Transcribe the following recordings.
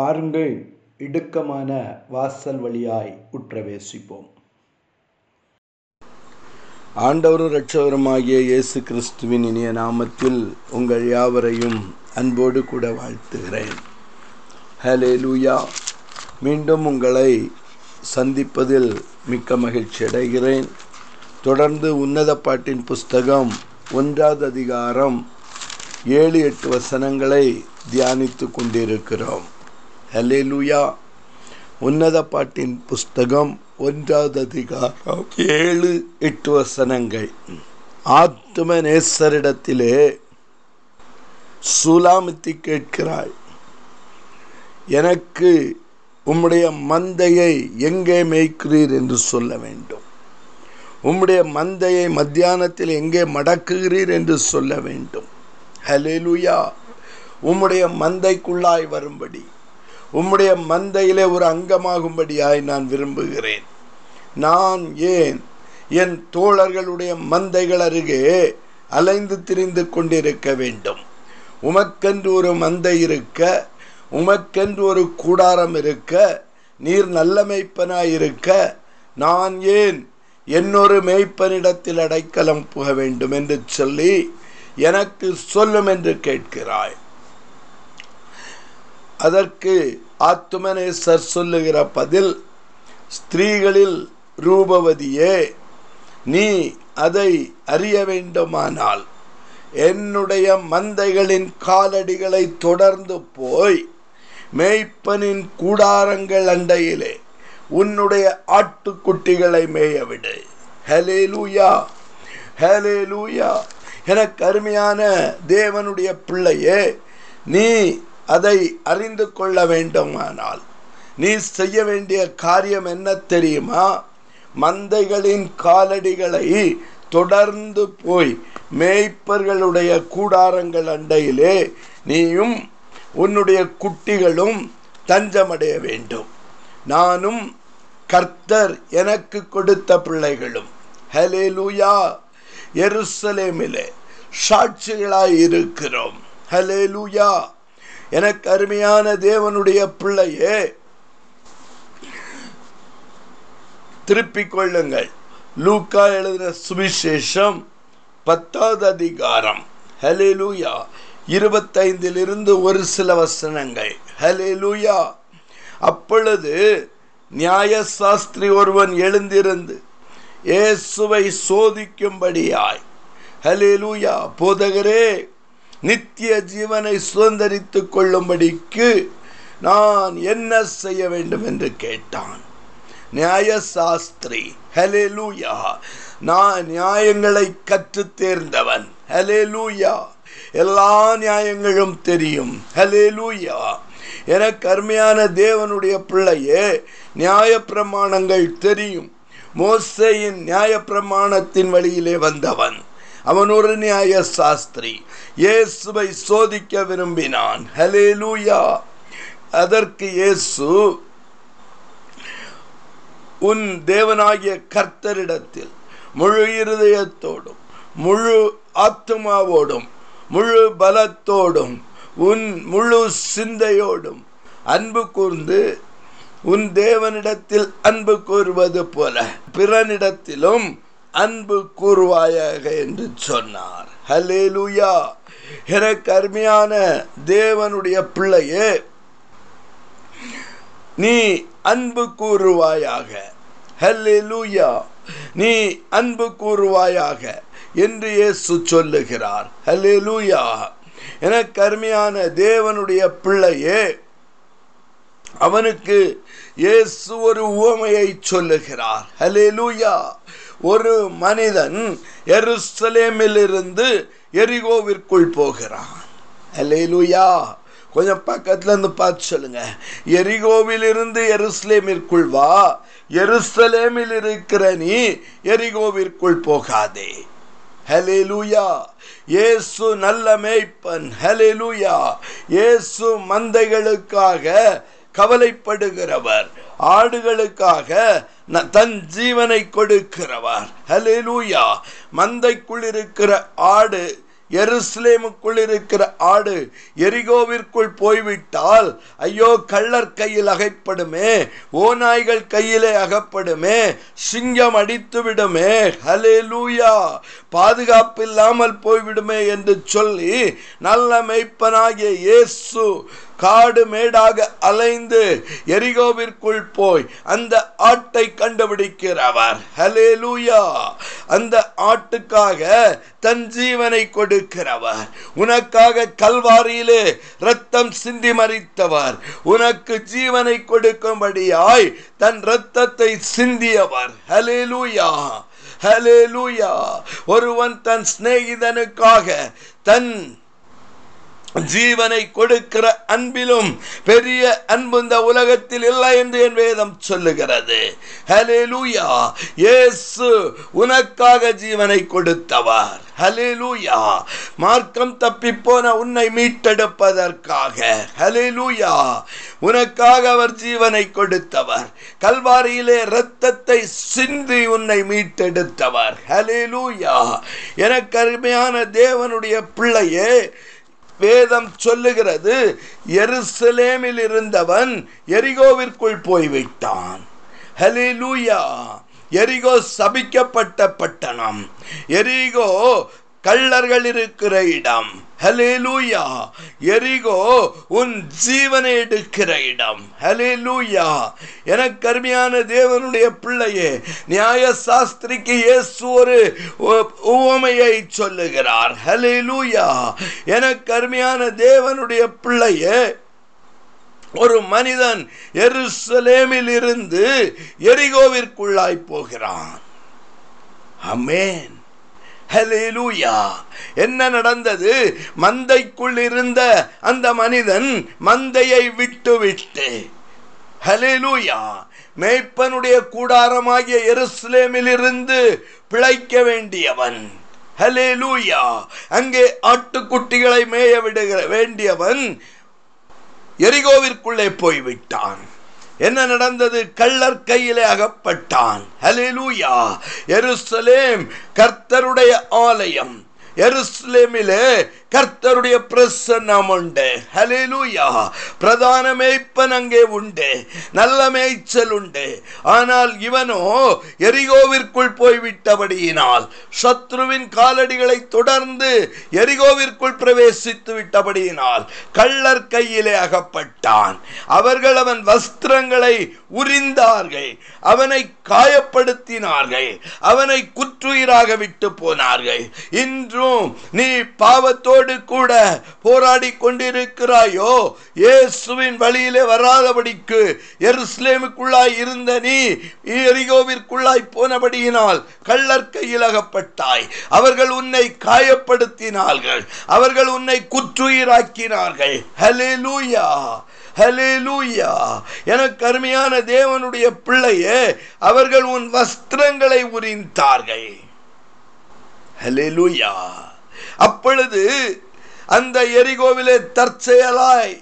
பாருங்கள் இடுக்கமான வாசல் வழியாய் உற்றவேசிப்போம். ஆண்டவரும் இரட்சவருமாகிய இயேசு கிறிஸ்துவின் இனிய நாமத்தில் உங்கள் யாவரையும் அன்போடு கூட வாழ்த்துகிறேன். ஹலே லூயா மீண்டும் உங்களை சந்திப்பதில் மிக்க மகிழ்ச்சி அடைகிறேன். தொடர்ந்து உன்னத பாட்டின் புஸ்தகம் ஒன்றாவது அதிகாரம் ஏழு எட்டு வசனங்களை தியானித்து கொண்டிருக்கிறோம். ஹலேலுயா உன்னத பாட்டின் புஸ்தகம் ஒன்றாவது அதிகாரம் ஏழு எட்டு வசனங்கள். ஆத்தும நேசரிடத்திலே சூலாமித்தி கேட்கிறாள் எனக்கு உம்முடைய மந்தையை எங்கே மேய்க்கிறீர் என்று சொல்ல வேண்டும். உம்முடைய மந்தையை மத்தியானத்தில் எங்கே மடக்குகிறீர் என்று சொல்ல வேண்டும். ஹலேலுயா உம்முடைய மந்தைக்குள்ளாய் வரும்படி. உம்முடைய மந்தையிலே ஒரு அங்கமாகும்படியாய் நான் விரும்புகிறேன். நான் ஏன் என் தோழர்களுடைய மந்தைகள் அருகே அலைந்து திரிந்து கொண்டிருக்க வேண்டும்? உமக்கென்று ஒரு மந்தை இருக்க உமக்கென்று ஒரு கூடாரம் இருக்க நீர் நல்ல மெய்ப்பனாய் இருக்க நான் ஏன் என்னொரு மெய்ப்பனிடத்தில் அடைக்கலம் புக வேண்டும் என்று சொல்லி எனக்கு சொல்லும் என்று கேட்கிறாய். அதற்கு ஆத்துமனேசர் சொல்லுகிற பதில் ஸ்திரீகளில் ரூபவதியே நீ அதை அறிய வேண்டுமானால் என்னுடைய மந்தைகளின் காலடிகளை தொடர்ந்து போய் மேய்ப்பனின் கூடாரங்கள் அண்டையிலே உன்னுடைய ஆட்டுக்குட்டிகளை மேயவிடு. ஹலே லூயா ஹலே லூயா எனக்கு அருமையான தேவனுடைய பிள்ளையே நீ அதை அறிந்து கொள்ள வேண்டுமானால் நீ செய்ய வேண்டிய காரியம் என்ன தெரியுமா? மந்தைகளின் காலடிகளை தொடர்ந்து போய் மேய்ப்பர்களுடைய கூடாரங்கள் அண்டையிலே நீயும் உன்னுடைய குட்டிகளும் தஞ்சமடைய வேண்டும். நானும் கர்த்தர் எனக்கு கொடுத்த பிள்ளைகளும் ஹலே லூயா எருசலேமிலே சாட்சிகளாய் இருக்கிறோம். ஹலே லூயா எனக்கு அருமையான தேவனுடைய பிள்ளையே திருப்பிக் கொள்ளுங்கள். லூக்கா எழுதின சுவிசேஷம் பத்தாவது அதிகாரம். ஹலே லூயா இருபத்தைந்திலிருந்து ஒரு சில வசனங்கள். ஹலே லூயா அப்பொழுது நியாய சாஸ்திரி ஒருவன் எழுந்திருந்து இயேசுவை சோதிக்கும்படியாய். ஹலே லூயா போதகரே நித்திய ஜீவனை சுதந்திரித்துக் கொள்ளும்படிக்கு நான் என்ன செய்ய வேண்டும் என்று கேட்டான். நியாய சாஸ்திரி ஹலே லூயா நான் நியாயங்களை கற்று தேர்ந்தவன். ஹலே லூயா எல்லா நியாயங்களும் தெரியும். ஹலே லூயா என கருமையான தேவனுடைய பிள்ளையே நியாய பிரமாணங்கள் தெரியும். மோசையின் நியாய பிரமாணத்தின் வழியிலே வந்தவன். அவன் ஒரு நியாய சாஸ்திரி இயேசுவை சோதிக்க விரும்பினான். ஹலே லூயா அதற்கு இயேசு உன் தேவனாகிய கர்த்தரிடத்தில் முழு இருதயத்தோடும் முழு ஆத்மாவோடும் முழு பலத்தோடும் உன் முழு சிந்தையோடும் அன்பு கூர்ந்து உன் தேவனிடத்தில் அன்பு கூறுவது போல பிறனிடத்திலும் அன்பு கூறுவாயாக என்று சொன்னார். ஹலே லூயா எனக்கு அருமையான தேவனுடைய பிள்ளையே நீ அன்பு கூறுவாயாக. ஹலே லூயா நீ அன்பு கூறுவாயாக என்று இயேசு சொல்லுகிறார். ஹலே லூயா எனக்கு அருமையான தேவனுடைய பிள்ளையே அவனுக்கு இயேசு ஒரு உவமையை சொல்லுகிறார். ஹலே லூயா ஒரு மனிதன் எருசலேமிலிருந்து எரிகோவிற்குள் போகிறான். ஹலே லூயா கொஞ்சம் பக்கத்துல இருந்து பார்த்து சொல்லுங்க. எரிகோவிலிருந்து எருசலேமிற்குள் வா. எருசலேமில் இருக்கிற நீ எரிகோவிற்குள் போகாதே. ஹலேலூயா இயேசு நல்ல மேய்ப்பன். ஹலேலூயா இயேசு மந்தைகளுக்காக கவலைப்படுகிறவர். ஆடுகளுக்காக தன் ஜீவனை கொடுக்கிறவர். ஹலேலூயா மந்தைக்குள் இருக்கிற ஆடு எருசலேமுக்குள் இருக்கிற ஆடு எரிகோவிற்குள் போய்விட்டால் ஐயோ கள்ளர் கையில் அகைப்படுமே ஓநாய்கள் கையிலே அகப்படுமே சிங்கம் அடித்து விடுமே ஹலே லூயா பாதுகாப்பு இல்லாமல் போய்விடுமே என்று சொல்லி நல்ல மெய்ப்பனாகிய இயேசு காடு மேடாக அலைந்து எரிகோவிற்குள் போய் அந்த ஆட்டை கண்டுபிடிக்கிறவர். ஹலே லூயா அந்த ஆட்டுக்காக தன் ஜீவனை கொடுக்கிறவர். உனக்காக கல்வாரியிலே ரத்தம் சிந்தி மறித்தவர் உனக்கு ஜீவனை கொடுக்கும்படியாய் தன் ரத்தத்தை சிந்தியவர். ஹலே லூயா ஹலே லூயா ஒருவன் தன் சிநேகிதனுக்காக தன் ஜீவனை கொடுக்கிற அன்பிலும் பெரிய அன்பு இந்த உலகத்தில் இல்லை என்று என் வேதம் சொல்லுகிறது. ஹலேலூயா இயேசு உனக்காக ஜீவனை கொடுத்தவர். ஹலேலூயா மார்க்கம் தப்பி போன உன்னை மீட்டெடுப்பதற்காக. ஹலேலூயா உனக்காக அவர் ஜீவனை கொடுத்தவர். கல்வாரியிலே இரத்தத்தை சிந்தி உன்னை மீட்டெடுத்தவர். ஹலேலூயா எனக்கு அருமையான தேவனுடைய பிள்ளையே வேதம் சொல்லுகிறது எருசலேமில் இருந்தவன் எரிகோவிற்குள் போய்விட்டான். ஹலிலூயா எரிகோ சபிக்கப்பட்ட பட்டணம். எரிகோ கள்ளர்கள் இருக்கிற இடம். ஹலேலூயா எரிகோ உன் ஜீவனை எடுக்கிற இடம். ஹலேலூயா எனக்கு அருமையான தேவனுடைய பிள்ளையே நியாய சாஸ்திரிக்கு இயேசு ஒரு உவமையை சொல்லுகிறார். ஹலேலூயா எனக்கு அருமையான தேவனுடைய பிள்ளையே ஒரு மனிதன் எருசலேமில் இருந்து எரிகோவிற்குள்ளாய் போகிறான். அமேன் ஹலேலூயா என்ன நடந்தது? மந்தைக்குள் இருந்த அந்த மனிதன் மந்தையை விட்டு ஹலேலூயா மேய்ப்பனுடைய கூடாரமாகிய எருசலேமில் இருந்து பிழைக்க வேண்டியவன். ஹலேலூயா அங்கே ஆட்டுக்குட்டிகளை மேய விடுகிற வேண்டியவன் எரிகோவிற்குள்ளே போய்விட்டான். என்ன நடந்தது? கள்ளர் கையிலே அகப்பட்டான். ஹலேலூயா எருசலேம் கர்த்தருடைய ஆலயம். எருசலேமிலே கர்த்தருடைய பிரசன்னம் உண்டு. ஹலிலூயா பிரதான மேய்ப்பன் அங்கே உண்டு. நல்ல மேய்ச்சல் உண்டு. ஆனால் இவனோ எரிகோவிற்குள் போய்விட்டபடியினால் சத்ருவின் காலடிகளை தொடர்ந்து எரிகோவிற்குள் பிரவேசித்து விட்டபடியினால் கள்ளர் கையிலே அகப்பட்டான். அவர்கள் அவன் வஸ்திரங்களை உரிந்தார்கள். அவனை காயப்படுத்தினார்கள். அவனை குற்றுயிராக விட்டு போனார்கள். இன்றும் நீ பாவத்தோடு கூட போராடி கொண்டிருக்கிறாயோ இயேசுவின் வழியிலே வராதபடிக்கு எருஸ்லேமுக்குள்ளாய் இருந்த நீ எரிகோவிற்குள்ளாய் போனபடியினால் கள்ளர் கையில் அகப்பட்டாய் அவர்கள் உன்னை காயப்படுத்தினார்கள். அவர்கள் உன்னை குற்றுயிராக்கினார்கள். ஹலே லூயா ஹலேலூயா எனக்கு அருமையான தேவனுடைய பிள்ளையே அவர்கள் உன் வஸ்திரங்களை உரிந்தார்கள். ஹலேலூயா அப்பொழுது அந்த எரிகோவிலே தற்செயலாய்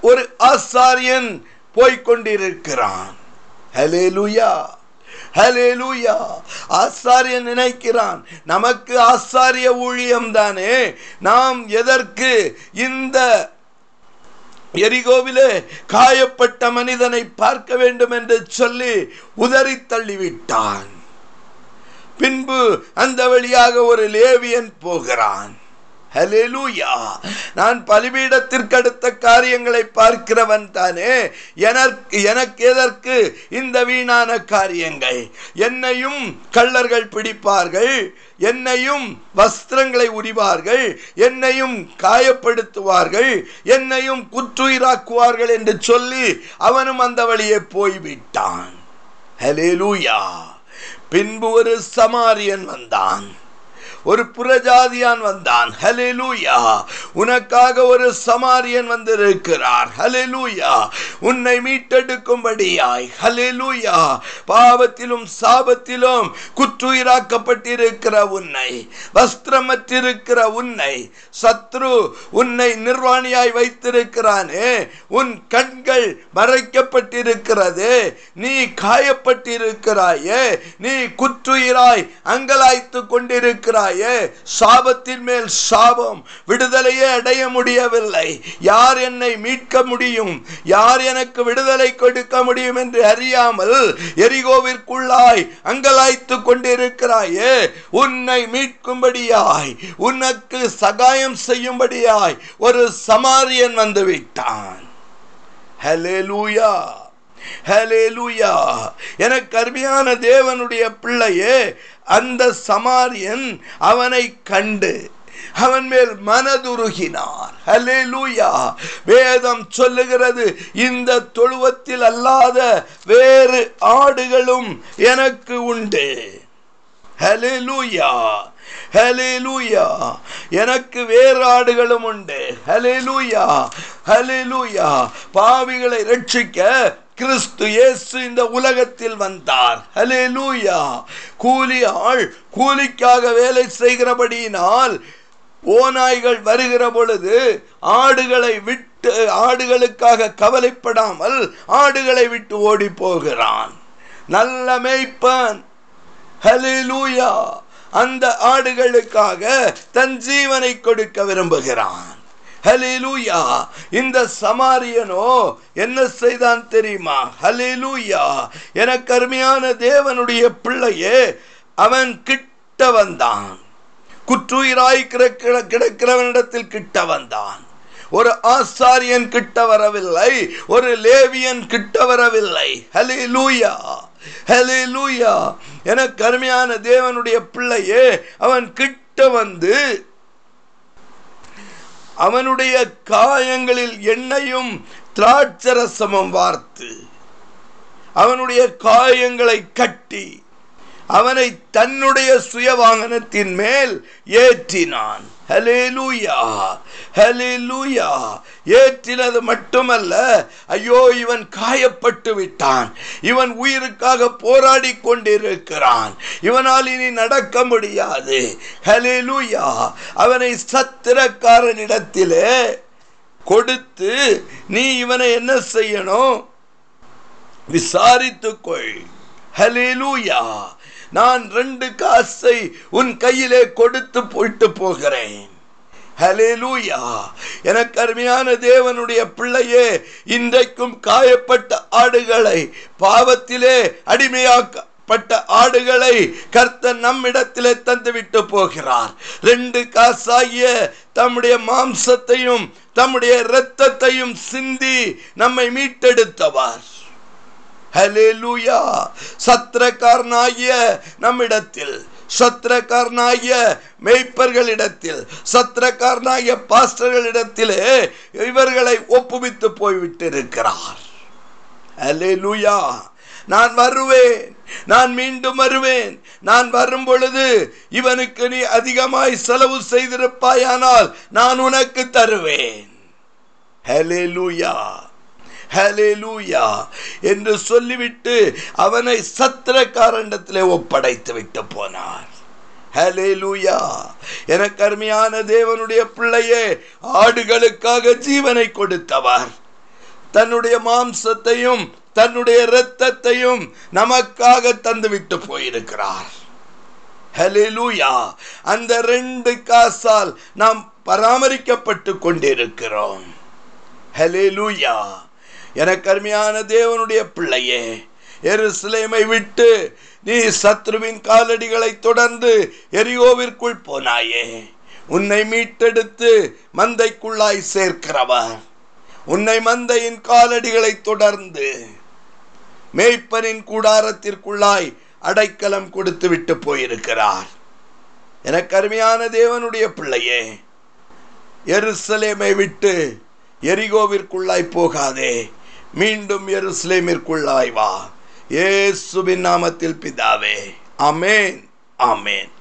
ஒரு ஆசாரியன் போய்கொண்டிருக்கிறான் ஹலேலூயா ஹலேலூயா ஆசாரியன் நினைக்கிறான் நமக்கு ஆசாரிய ஊழியம் தானே? நாம் எதற்கு இந்த எரிகோவிலே காயப்பட்ட மனிதனை பார்க்க வேண்டும் என்று சொல்லி உதறி தள்ளிவிட்டான். பின்பு அந்த வழியாக ஒரு லேவியன் போகிறான். ஹலேலூயா நான் பலிபீடத்திற்கு அடுத்த காரியங்களை பார்க்கிறவன் தானே. எனக்கு எனக்கு எதற்கு இந்த வீணான காரியங்கள்? என்னையும் கள்ளர்கள் பிடிப்பார்கள். என்னையும் வஸ்திரங்களை உரிவார்கள். என்னையும் காயப்படுத்துவார்கள். என்னையும் குற்றுயிராக்குவார்கள் என்று சொல்லி அவனும் அந்த வழியே போய்விட்டான். ஹலேலூயா பின்பு ஒரு சமாரியன் வந்தான். ஒரு புறஜாதியான் வந்தான். ஹலெலூயா உனக்காக ஒரு சமாரியன் வந்திருக்கிறார். ஹலெலூயா உன்னை மீட்டெடுக்கும்படியாய். ஹலெலூயா பாவத்திலும் சாபத்திலும் குற்றுயிராக்கப்பட்டிருக்கிற உன்னை வஸ்திரமற்றிருக்கிற உன்னை சத்ரு உன்னை நிர்வாணியாய் வைத்திருக்கிறானே உன் கண்கள் மறைக்கப்பட்டிருக்கிறது நீ காயப்பட்டிருக்கிறாயே நீ குற்றுயிராய் அங்கலாய்த்து கொண்டிருக்கிறாய். இருக்கிறாயே சாபத்தின் மேல் சாபம் விடுதலையே அடைய முடியவில்லை. யார் என்னை மீட்க முடியும்? யார் எனக்கு விடுதலை கொடுக்க முடியும் என்று அறியாமல் எரிகோவிற்குள்ளாய் அங்கலாய்த்து கொண்டிருக்கிறாயே உன்னை மீட்கும்படியாய் உனக்கு சகாயம் செய்யும்படியாய் ஒரு சமாரியன் வந்துவிட்டான் ஹலே லூயா ஹலேலூயா எனக்கு அருமையான தேவனுடைய பிள்ளையே அந்த சமாரியன் அவனை கண்டு அவன் மேல் மனதுருகினார் ஹலே லூயா வேதம் சொல்லுகிறது இந்த தொழுவத்தில் அல்லாத வேறு ஆடுகளும் எனக்கு உண்டு. ஹலு லூயா ஹலே லூயா எனக்கு வேறு ஆடுகளும் உண்டு. ஹலே லூயா ஹலே லூயா பாவிகளை ரட்சிக்க கிறிஸ்து இயேசு இந்த உலகத்தில் வந்தார். ஹலேலூயா கூலி ஆள் கூலிக்காக வேலை செய்கிறபடியினால் ஓநாய்கள் வருகிற பொழுது ஆடுகளை விட்டு ஆடுகளுக்காக கவலைப்படாமல் ஆடுகளை விட்டு ஓடி போகிறான் நல்ல மேய்ப்பன். ஹலேலூயா அந்த ஆடுகளுக்காக தன் ஜீவனை கொடுக்க விரும்புகிறான். ஹலேலூயா இந்த சமாரியனோ என்ன செய்தான் தெரியுமா? ஹலிலூயா என கருமையான தேவனுடைய பிள்ளையே அவன் கிட்ட வந்தான். குற்றுயிராய் கிடக்கிறவனிடத்தில் கிட்ட வந்தான். ஒரு ஆசாரியன் கிட்ட வரவில்லை ஒரு லேவியன் கிட்ட வரவில்லை. ஹலே லூயா ஹலே லூயா என கருமையான தேவனுடைய பிள்ளையே அவன் கிட்ட வந்து அவனுடைய காயங்களில் எண்ணெயும் திராட்சரசமும் வார்த்து அவனுடைய காயங்களை கட்டி அவனை தன்னுடைய சுய வாகனத்தின் மேல் ஏற்றினான். ஹலேலூயா ஹலேலூயா ஏற்றினது மட்டுமல்ல. ஐயோ இவன் காயப்பட்டு விட்டான். இவன் உயிருக்காக போராடி கொண்டிருக்கிறான். இவனால் இனி நடக்க முடியாது. ஹலேலூயா அவனை சத்திரக்காரனிடத்திலே கொடுத்து நீ இவனை என்ன செய்யணும்? விசாரித்துக்கொள். ஹலேலூயா நான் ரெண்டு காசை உன் கையிலே கொடுத்து போயிட்டு போகிறேன். ஹலேலூயா எனக்கு அருமையான தேவனுடைய பிள்ளையே இன்றைக்கும் காயப்பட்ட ஆடுகளை பாவத்திலே அடிமையாக்க பட்ட ஆடுகளை கர்த்த நம்மிடத்திலே தந்துவிட்டு போகிறார். ரெண்டு காசாகிய தம்முடைய மாம்சத்தையும் தம்முடைய இரத்தத்தையும் சிந்தி நம்மை மீட்டெடுத்தவர். ஹலேலூயா சத்திரக்காரனாகிய நம்மிடத்தில் சத்திரக்காரனாகிய மெய்ப்பர்களிடத்தில் சத்திரக்காரனாகிய பாஸ்டர்களிடத்திலே இவர்களை ஒப்புவித்து போய்விட்டிருக்கிறார். ஹலேலூயா நான் வருவேன். நான் மீண்டும் வருவேன். நான் வரும் பொழுது இவனுக்கு நீ அதிகமாய் செலவு செய்திருப்பாயானால் நான் உனக்கு தருவேன். ஹலேலூயா ஹலெலூயா என்று சொல்லிவிட்டு அவனை சத்திரக்காரண்டத்திலே ஒப்படைத்து விட்டு போனார். ஹலேலூயா எனக்கு அருமையான தேவனுடைய பிள்ளையே ஆடுகளுக்காக ஜீவனை கொடுத்தவர். தன்னுடைய மாம்சத்தையும் தன்னுடைய இரத்தத்தையும் நமக்காக தந்துவிட்டு போயிருக்கிறார். ஹலேலூயா அந்த ரெண்டு காசால் நாம் பராமரிக்கப்பட்டு கொண்டிருக்கிறோம். ஹலேலூயா எனக்கு அருமையான தேவனுடைய பிள்ளையே எருசலேமை விட்டு நீ சத்ருவின் காலடிகளை தொடர்ந்து எரியோவிற்குள் போனாயே. உன்னை மீட்டெடுத்து மந்தைக்குள்ளாய் சேர்க்கிறவர் உன்னை மந்தையின் காலடிகளை தொடர்ந்து மேய்ப்பனின் கூடாரத்திற்குள்ளாய் அடைக்கலம் கொடுத்து விட்டு போயிருக்கிறார். எனக்கு அருமையான தேவனுடைய பிள்ளையே எருசலேமை விட்டு எரிகோவிற்குள்ளாய் போகாதே. மீண்டும் எருசலேமிற்குள்ளாய் வா. இயேசுவின் நாமத்தில் பிதாவே. அமேன் அமேன்